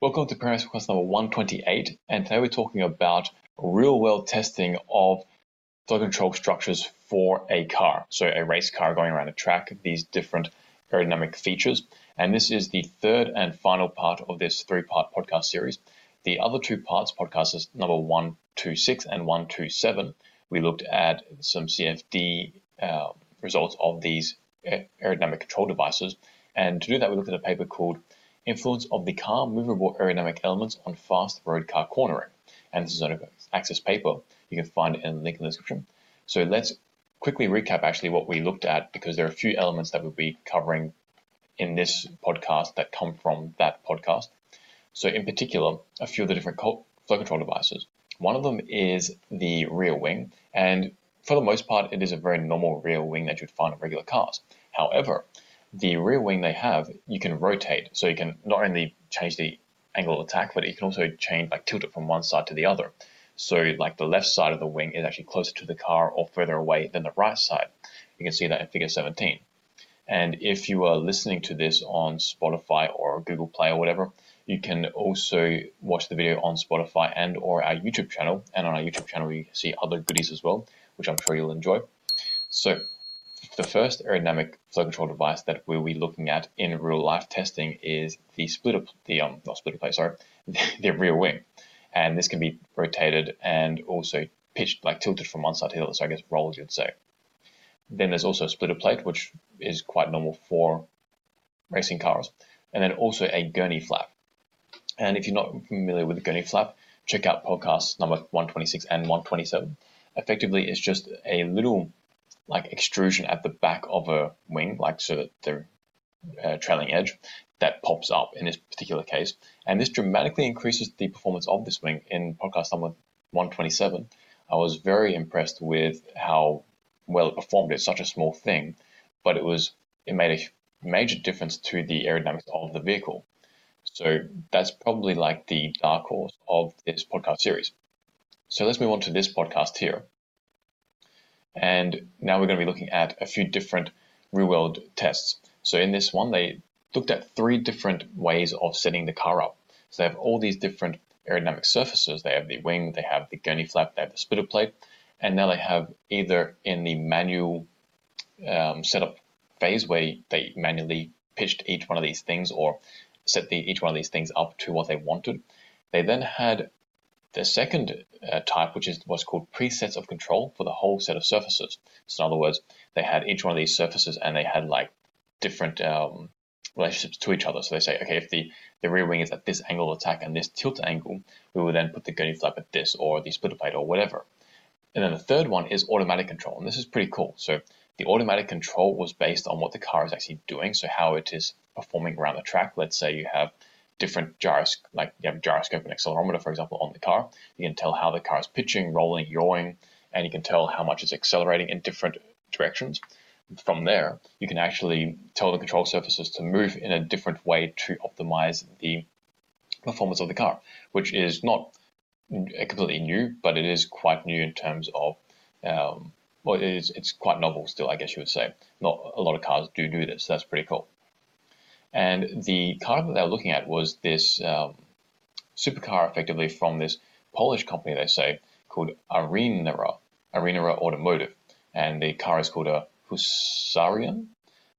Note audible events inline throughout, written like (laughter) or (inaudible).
Welcome to Paris Quest number 128, and today we're talking about real-world testing of flow control structures for a car. So a race car going around a track, these different aerodynamic features. And this is the third and final part of this three-part podcast series. The other two parts, podcasts number 126 and 127, we looked at some CFD uh, results of these aerodynamic control devices. And to do that, we looked at a paper called Influence of the Car Movable Aerodynamic Elements on Fast Road Car Cornering. And this is an access paper. You can find it in the link in the description. So let's quickly recap actually what we looked at because there are a few elements that we'll be covering in this podcast that come from that podcast. So in particular, a few of the different flow control devices. One of them is the rear wing, and for the most part, it is a very normal rear wing that you'd find on regular cars. However, the rear wing they have, you can rotate. So you can not only change the angle of attack, but you can also change, like tilt it from one side to the other. So like the left side of the wing is actually closer to the car or further away than the right side. You can see that in figure 17. And if you are listening to this on Spotify or Google Play or whatever, you can also watch the video on Spotify and or our YouTube channel. And on our YouTube channel, you see other goodies as well, which I'm sure you'll enjoy. So the first aerodynamic flow control device that we'll be looking at in real life testing is the splitter, the um, not splitter plate, sorry, (laughs) the rear wing, and this can be rotated and also pitched, like tilted from one side to the other. So I guess rolled, you'd say. Then there's also a splitter plate, which is quite normal for racing cars, and then also a gurney flap. And if you're not familiar with the gurney flap, check out podcasts number 126 and 127. Effectively, it's just a little like extrusion at the back of a wing, like so that the uh, trailing edge that pops up in this particular case. And this dramatically increases the performance of this wing. In podcast number 127, I was very impressed with how well it performed. It's such a small thing, but it was it made a major difference to the aerodynamics of the vehicle. So that's probably like the dark horse of this podcast series. So let's move on to this podcast here. And now we're going to be looking at a few different real world tests. So in this one, they looked at three different ways of setting the car up. So they have all these different aerodynamic surfaces. They have the wing, they have the gurney flap, they have the splitter plate, and now they have either in the manual um, setup phase where they manually pitched each one of these things or set the, each one of these things up to what they wanted. They then had the second uh, type, which is what's called presets of control for the whole set of surfaces. So in other words, they had each one of these surfaces and they had like different um, relationships to each other. So they say, okay, if the, the rear wing is at this angle of attack and this tilt angle, we will then put the gurney flap at this or the splitter plate or whatever. And then the third one is automatic control. And this is pretty cool. So the automatic control was based on what the car is actually doing. So how it is performing around the track. Let's say you have different gyros, like you have a gyroscope and accelerometer, for example, on the car. You can tell how the car is pitching, rolling, yawing, and you can tell how much it's accelerating in different directions. From there, you can actually tell the control surfaces to move in a different way to optimize the performance of the car, which is not completely new, but it is quite new in terms of, um, well, it is, it's quite novel still, I guess you would say. Not a lot of cars do do this, so that's pretty cool. And the car that they were looking at was this um, supercar, effectively from this Polish company, they say, called Arrinera, Arrinera Automotive. And the car is called a Hussarya.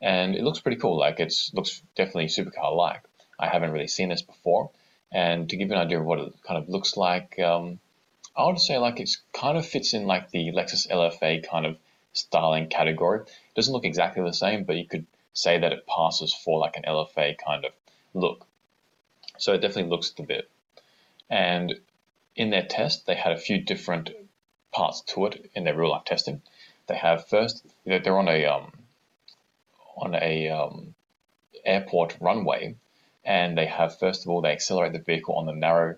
And it looks pretty cool. Like it looks definitely supercar like. I haven't really seen this before. And to give you an idea of what it kind of looks like, um, I would say like it kind of fits in like the Lexus LFA kind of styling category. It doesn't look exactly the same, but you could say that it passes for like an LFA kind of look. So it definitely looks the bit. And in their test, they had a few different parts to it in their real life testing. They have first, they're on a um, on a um, airport runway, and they have first of all they accelerate the vehicle on the narrow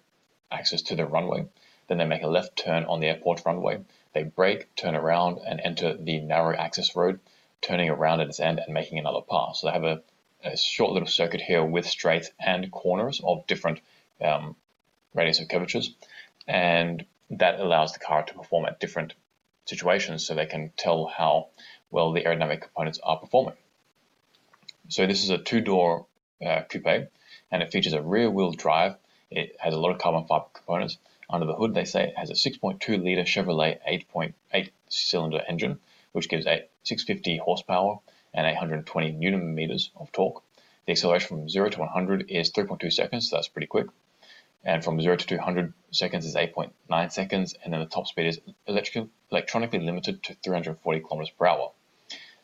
axis to the runway. Then they make a left turn on the airport runway. They brake, turn around, and enter the narrow access road turning around at its end and making another pass. So they have a, a short little circuit here with straights and corners of different um, radius of curvatures, and that allows the car to perform at different situations so they can tell how well the aerodynamic components are performing. So this is a two-door uh, coupe, and it features a rear-wheel drive It has a lot of carbon fiber components. Under the hood, they say it has a 6.2 litre Chevrolet 8.8 cylinder engine, which gives a 650 horsepower and 820 newton meters of torque. The acceleration from 0 to 100 is 3.2 seconds, so that's pretty quick. And from 0 to 200 seconds is 8.9 seconds, and then the top speed is electronically limited to 340 kilometers per hour.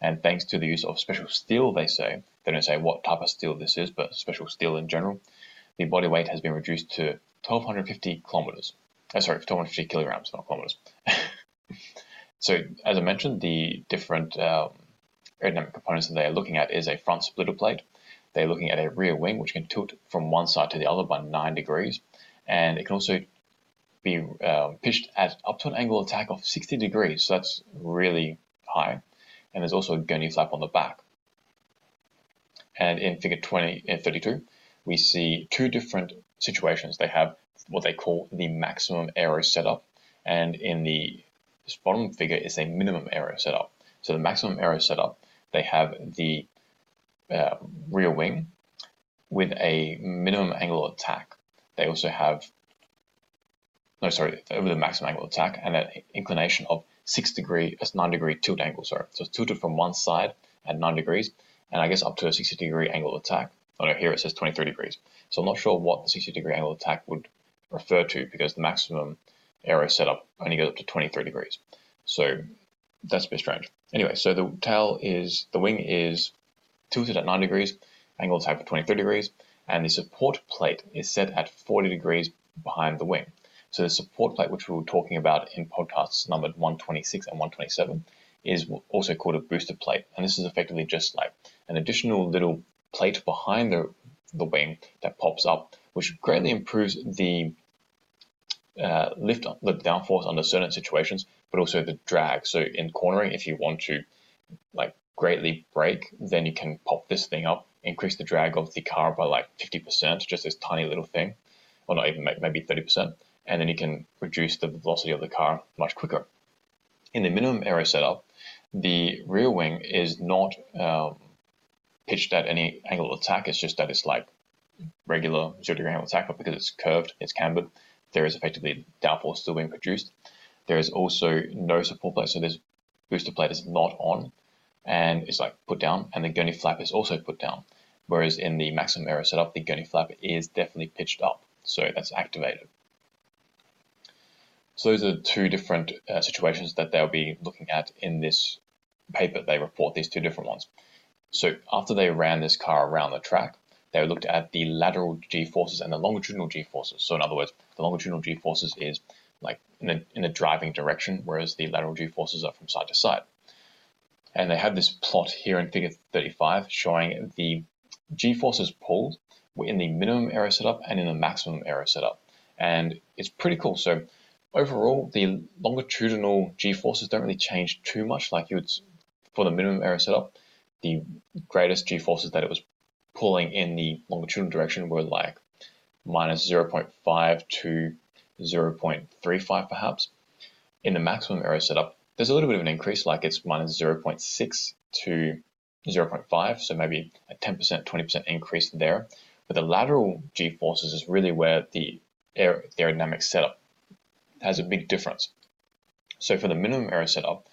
And thanks to the use of special steel, they say, they don't say what type of steel this is, but special steel in general, the body weight has been reduced to 1250 kilometers. Oh, sorry, 1250 kilograms, not kilometers. (laughs) so, as I mentioned, the different um, aerodynamic components that they are looking at is a front splitter plate. They're looking at a rear wing, which can tilt from one side to the other by 9 degrees. And it can also be um, pitched at up to an angle of attack of 60 degrees. So that's really high and there's also a gurney flap on the back. And in figure 20 and 32, we see two different situations. They have what they call the maximum aero setup, and in the bottom figure is a minimum aero setup. So the maximum aero setup, they have the uh, rear wing with a minimum angle of attack. They also have, no, sorry, over the maximum angle of attack and an inclination of six degree, it's nine degree tilt angle, sorry. So it's tilted from one side at nine degrees, and I guess up to a 60 degree angle of attack. Oh no, here it says 23 degrees. So I'm not sure what the 60 degree angle of attack would refer to because the maximum aero setup only goes up to 23 degrees. So that's a bit strange. Anyway, so the tail is, the wing is tilted at 9 degrees, angle of attack for 23 degrees, and the support plate is set at 40 degrees behind the wing. So the support plate, which we were talking about in podcasts numbered 126 and 127, is also called a booster plate. And this is effectively just like an additional little plate behind the, the wing that pops up, which greatly improves the uh, lift, the downforce under certain situations, but also the drag. So in cornering, if you want to like greatly brake, then you can pop this thing up, increase the drag of the car by like 50%, just this tiny little thing, or not even maybe 30% and then you can reduce the velocity of the car much quicker. In the minimum aero setup, the rear wing is not um, pitched at any angle of attack. It's just that it's like regular zero degree angle attack, but because it's curved, it's cambered, there is effectively downforce still being produced. There is also no support plate, so this booster plate is not on, and it's like put down, and the gurney flap is also put down. Whereas in the maximum aero setup, the gurney flap is definitely pitched up, so that's activated. So those are two different uh, situations that they'll be looking at in this paper. They report these two different ones. So after they ran this car around the track, they looked at the lateral g-forces and the longitudinal g-forces. So in other words, the longitudinal g-forces is like in a, in a driving direction, whereas the lateral g-forces are from side to side. And they have this plot here in figure 35 showing the g-forces pulled in the minimum aero setup and in the maximum aero setup. And it's pretty cool. So overall, the longitudinal g-forces don't really change too much. Like you would, for the minimum aero setup, the greatest g-forces that it was pulling in the longitudinal direction were like minus 0.5 to 0.35 perhaps. In the maximum aero setup, there's a little bit of an increase, like it's minus 0.6 to 0.5, so maybe a 10%, 20% increase there. But the lateral g-forces is really where the, aer aerodynamic setup has a big difference. So for the minimum aero setup,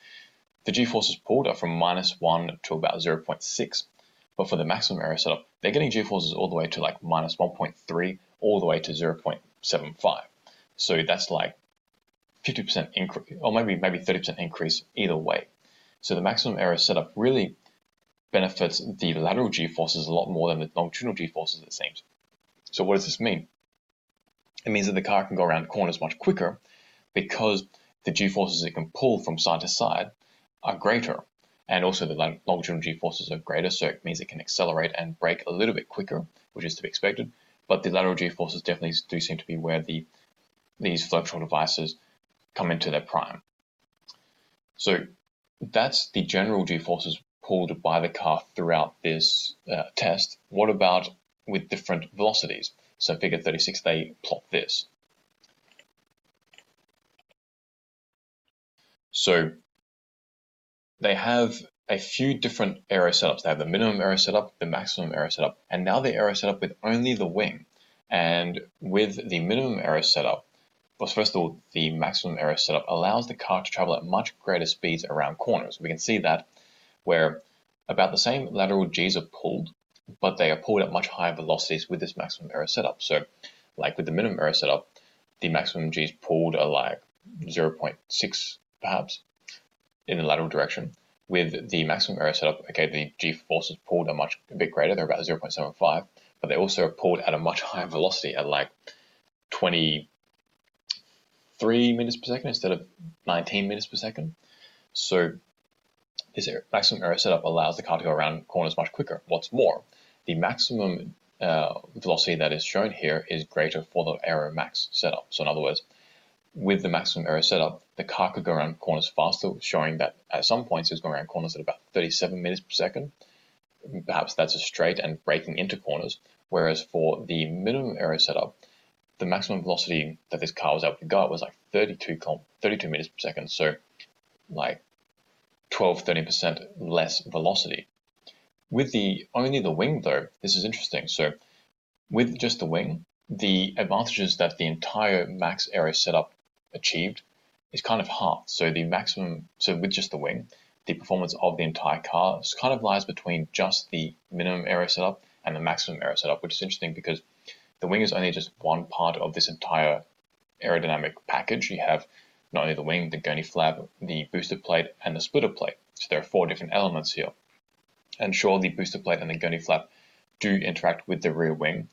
the g-forces pulled are from minus 1 to about 0.6. But for the maximum aero setup, they're getting g-forces all the way to like minus 1.3 all the way to 0.75. So that's like 50% increase, or maybe maybe 30% increase either way. So the maximum aero setup really benefits the lateral g-forces a lot more than the longitudinal g-forces, it seems. So what does this mean? It means that the car can go around corners much quicker because the g-forces it can pull from side to side are greater. And also the longitudinal g-forces are greater, so it means it can accelerate and brake a little bit quicker, which is to be expected. But the lateral g-forces definitely do seem to be where the these flow devices come into their prime. So that's the general g-forces pulled by the car throughout this uh, test. What about with different velocities? So figure 36, they plot this. So they have a few different aero setups. They have the minimum aero setup, the maximum aero setup, and now the aero setup with only the wing. And with the minimum aero setup, well, first of all, the maximum aero setup allows the car to travel at much greater speeds around corners. We can see that where about the same lateral Gs are pulled, but they are pulled at much higher velocities with this maximum aero setup. So, like with the minimum aero setup, the maximum Gs pulled are like 0.6 perhaps in the lateral direction. With the maximum aero setup, okay, the G forces pulled are much a bit greater, they're about 0.75, but they also are pulled at a much (laughs) higher velocity at like 23 3 meters per second instead of 19 meters per second. So this maximum aero setup allows the car to go around corners much quicker. What's more, the maximum uh, velocity that is shown here is greater for the aero max setup. So in other words, with the maximum aero setup, the car could go around corners faster, showing that at some points it was going around corners at about 37 meters per second. Perhaps that's a straight and braking into corners. Whereas for the minimum aero setup, the maximum velocity that this car was able to go at was like 32, 32 meters per second. So like 12, 13% less velocity. With the only the wing though, this is interesting. So with just the wing, the advantages that the entire max aero setup achieved is kind of half. So the maximum, so with just the wing, the performance of the entire car kind of lies between just the minimum aero setup and the maximum aero setup, which is interesting because the wing is only just one part of this entire aerodynamic package. You have not only the wing, the gurney flap, the booster plate, and the splitter plate. So there are four different elements here. And sure, the booster plate and the gurney flap do interact with the rear wing,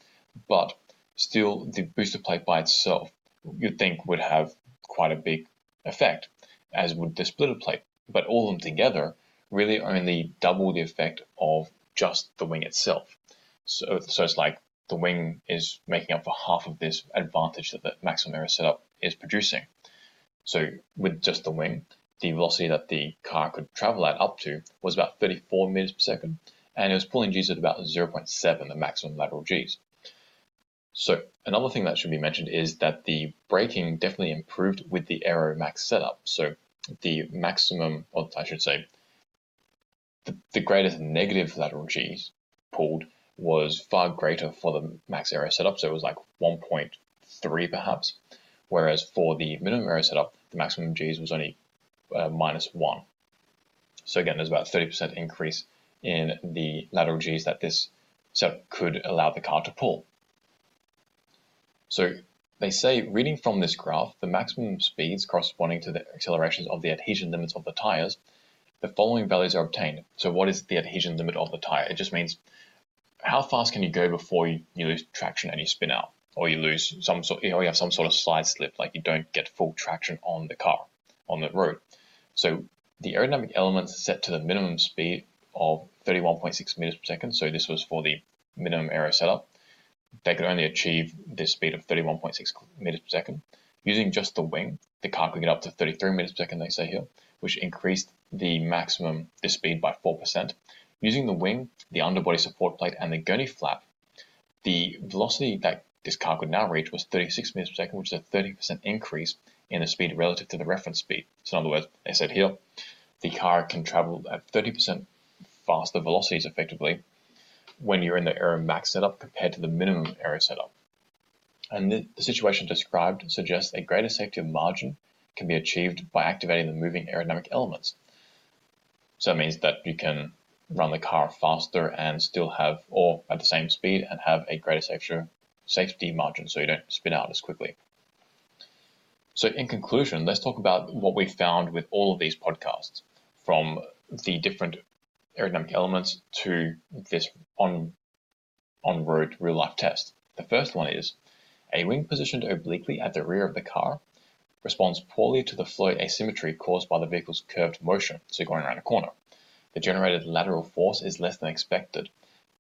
but still the booster plate by itself you'd think would have quite a big effect, as would the splitter plate. But all of them together really only double the effect of just the wing itself. So, so it's like the wing is making up for half of this advantage that the maximum aero setup is producing. So with just the wing, the velocity that the car could travel at up to was about 34 meters per second, and it was pulling Gs at about 0.7, the maximum lateral Gs. So another thing that should be mentioned is that the braking definitely improved with the Aero Max setup. So the maximum, or I should say, the, the greatest negative lateral Gs pulled was far greater for the max aero setup, so it was like 1.3 perhaps, whereas for the minimum aero setup, the maximum Gs was only uh, minus 1. So again, there's about 30% increase in the lateral Gs that this setup could allow the car to pull. So they say, reading from this graph, the maximum speeds corresponding to the accelerations of the adhesion limits of the tires, the following values are obtained. So what is the adhesion limit of the tire? It just means how fast can you go before you, you lose traction and you spin out, or you lose some sort, or you have some sort of slide slip, like you don't get full traction on the car on the road. So the aerodynamic elements set to the minimum speed of 31.6 meters per second. So this was for the minimum aero setup. They could only achieve this speed of 31.6 meters per second. Using just the wing, the car could get up to 33 meters per second, they say here, which increased the maximum this speed by 4%. Using the wing, the underbody support plate, and the gurney flap, the velocity that this car could now reach was 36 meters per second, which is a 30% increase in the speed relative to the reference speed. So in other words, they said here, the car can travel at 30% faster velocities effectively when you're in the aero max setup compared to the minimum aero setup. And the, the situation described suggests a greater safety of margin can be achieved by activating the moving aerodynamic elements. So it means that you can run the car faster and still have, or at the same speed and have a greater safety, safety margin so you don't spin out as quickly. So in conclusion, let's talk about what we found with all of these podcasts from the different aerodynamic elements to this on on road real life test. The first one is a wing positioned obliquely at the rear of the car responds poorly to the flow asymmetry caused by the vehicle's curved motion, so going around a corner the generated lateral force is less than expected.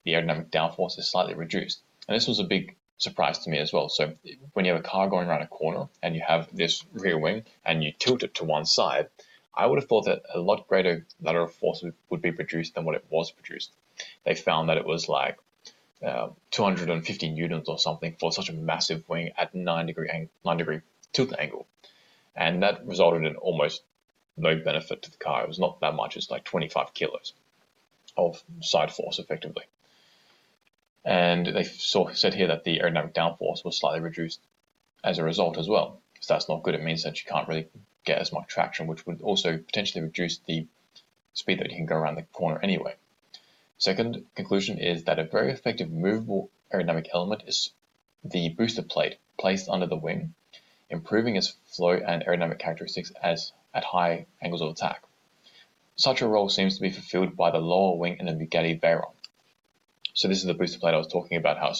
The aerodynamic downforce is slightly reduced. And this was a big surprise to me as well. So when you have a car going around a corner and you have this rear wing and you tilt it to one side, I would have thought that a lot greater lateral force would be produced than what it was produced. They found that it was like uh, 250 newtons or something for such a massive wing at 9 degree, 9 degree tilt angle. And that resulted in almost no benefit to the car. It was not that much. It's like 25 kilos of side force effectively. And they saw, said here that the aerodynamic downforce was slightly reduced as a result as well. So that's not good. It means that you can't really get as much traction, which would also potentially reduce the speed that you can go around the corner anyway. Second conclusion is that a very effective movable aerodynamic element is the booster plate placed under the wing, improving its flow and aerodynamic characteristics as at high angles of attack. Such a role seems to be fulfilled by the lower wing in the Bugatti Veyron. So this is the booster plate I was talking about how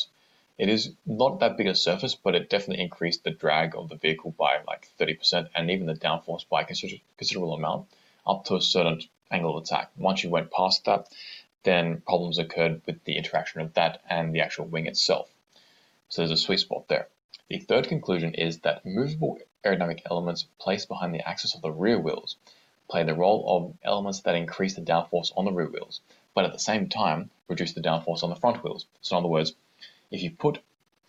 it is not that big a surface, but it definitely increased the drag of the vehicle by like 30% and even the downforce by a considerable amount up to a certain angle of attack. Once you went past that, then problems occurred with the interaction of that and the actual wing itself. So there's a sweet spot there. The third conclusion is that movable aerodynamic elements placed behind the axis of the rear wheels play the role of elements that increase the downforce on the rear wheels, but at the same time reduce the downforce on the front wheels. So in other words, if you put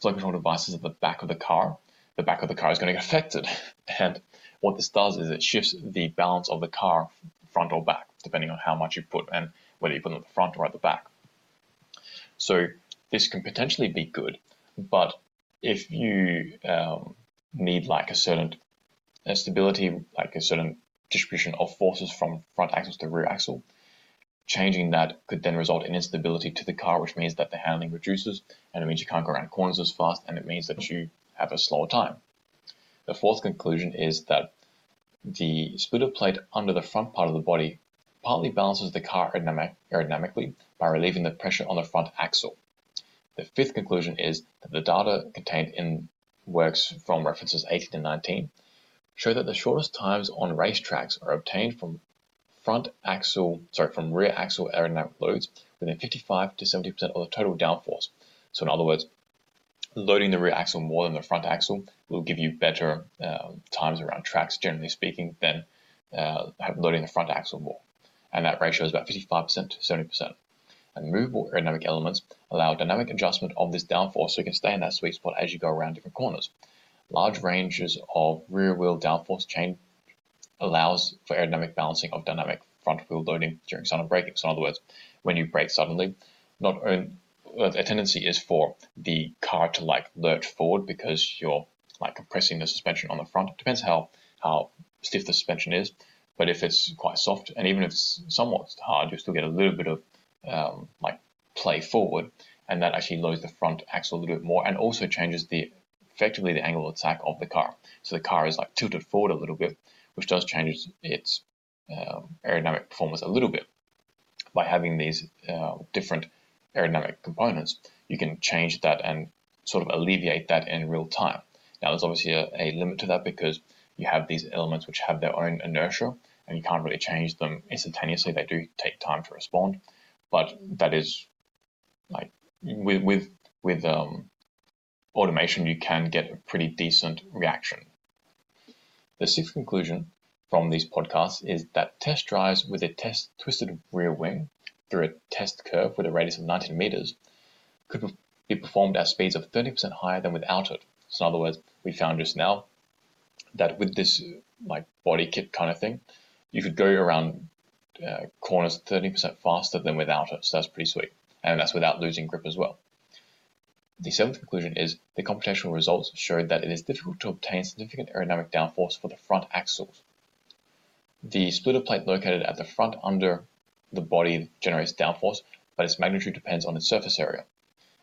flow control devices at the back of the car, the back of the car is going to get affected. (laughs) And what this does is it shifts the balance of the car front or back, depending on how much you put and whether you put them at the front or at the back. So this can potentially be good, but if you um, need like a certain stability, like a certain distribution of forces from front axle to rear axle, changing that could then result in instability to the car, which means that the handling reduces, and it means you can't go around corners as fast, and it means that you have a slower time. The fourth conclusion is that the splitter plate under the front part of the body partly balances the car aerodynamically by relieving the pressure on the front axle. The fifth conclusion is that the data contained in works from references 18 and 19 show that the shortest times on racetracks are obtained from front axle, sorry, from rear axle aerodynamic loads within 55 to 70% of the total downforce. So in other words, loading the rear axle more than the front axle will give you better um, times around tracks, generally speaking, than uh, loading the front axle more and that ratio is about 55% to 70%. And movable aerodynamic elements allow dynamic adjustment of this downforce so you can stay in that sweet spot as you go around different corners. Large ranges of rear wheel downforce change allows for aerodynamic balancing of dynamic front wheel loading during sudden braking. So in other words, when you brake suddenly, not only a tendency is for the car to like lurch forward because you're like compressing the suspension on the front. It depends how how stiff the suspension is. But if it's quite soft, and even if it's somewhat hard, you'll still get a little bit of um, like play forward, and that actually lowers the front axle a little bit more, and also changes the effectively the angle of attack of the car. So the car is like tilted forward a little bit, which does change its um, aerodynamic performance a little bit. By having these uh, different aerodynamic components, you can change that and sort of alleviate that in real time. Now, there's obviously a, a limit to that because you have these elements which have their own inertia and you can't really change them instantaneously. They do take time to respond, but that is like with with with um, automation, you can get a pretty decent reaction. The sixth conclusion from these podcasts is that test drives with a test twisted rear wing through a test curve with a radius of 19 meters could be performed at speeds of 30% higher than without it. So in other words, we found just now that with this like body kit kind of thing, you could go around uh, corners 30% faster than without it. So that's pretty sweet. And that's without losing grip as well. The seventh conclusion is the computational results showed that it is difficult to obtain significant aerodynamic downforce for the front axles. The splitter plate located at the front under the body generates downforce, but its magnitude depends on its surface area.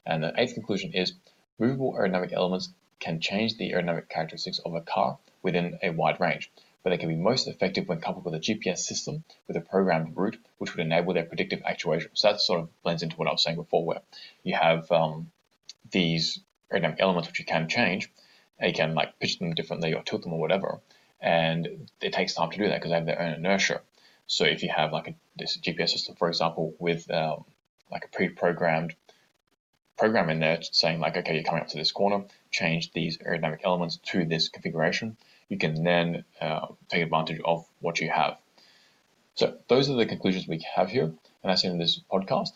And the eighth conclusion is movable aerodynamic elements can change the aerodynamic characteristics of a car within a wide range, but they can be most effective when coupled with a GPS system with a programmed route, which would enable their predictive actuation. So that sort of blends into what I was saying before, where you have um, these aerodynamic elements which you can change, you can like pitch them differently or tilt them or whatever, and it takes time to do that because they have their own inertia. So if you have like a, this GPS system, for example, with um, like a pre-programmed program in there saying like, okay, you're coming up to this corner, change these aerodynamic elements to this configuration, you can then uh, take advantage of what you have. So those are the conclusions we have here, and that's in this podcast.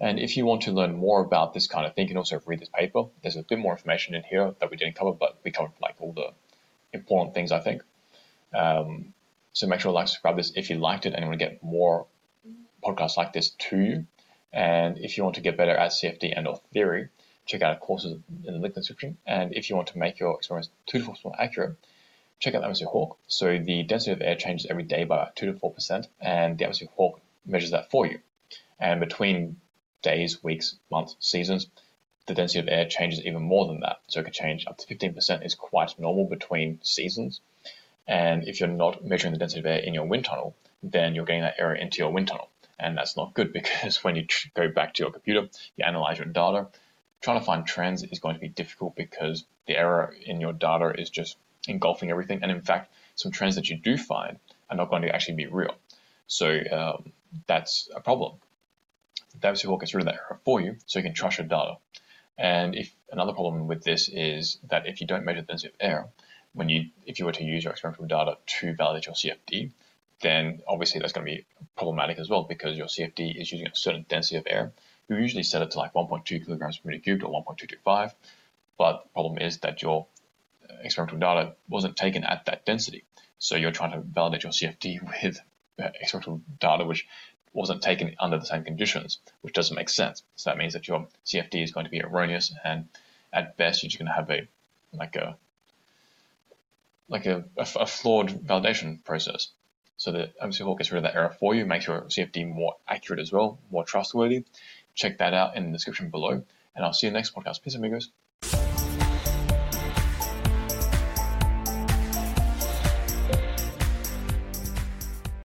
And if you want to learn more about this kind of thing, you can also read this paper. There's a bit more information in here that we didn't cover, but we covered like all the important things, I think. Um, so make sure to like, subscribe this if you liked it and you want to get more podcasts like this to you. And if you want to get better at CFD and or theory, check out our courses in the link description. And if you want to make your experiments two to four percent more accurate, check out the atmosphere Hawk. So the density of air changes every day by about two to four percent, and the atmosphere Hawk measures that for you. And between days, weeks, months, seasons, the density of air changes even more than that. So it can change up to 15% is quite normal between seasons. And if you're not measuring the density of air in your wind tunnel, then you're getting that error into your wind tunnel. And that's not good (laughs) because when you go back to your computer, you analyze your data, trying to find trends is going to be difficult because the error in your data is just engulfing everything. And in fact, some trends that you do find are not going to actually be real. So um, that's a problem. DaVinci gets rid of that error for you so you can trust your data. And if another problem with this is that if you don't measure the density of air, when you if you were to use your experimental data to validate your CFD, then obviously that's going to be problematic as well because your CFD is using a certain density of air. You usually set it to like 1.2 kilograms per meter cubed or 1.225, but the problem is that your uh, experimental data wasn't taken at that density. So you're trying to validate your CFD (laughs) with uh, experimental data which wasn't taken under the same conditions, which doesn't make sense. So that means that your CFD is going to be erroneous, and at best you're just going to have a like a like a, a, a flawed validation process. So the MC Hawk gets rid of that error for you, makes your CFD more accurate as well, more trustworthy. Check that out in the description below, and I'll see you next podcast. Peace, amigos.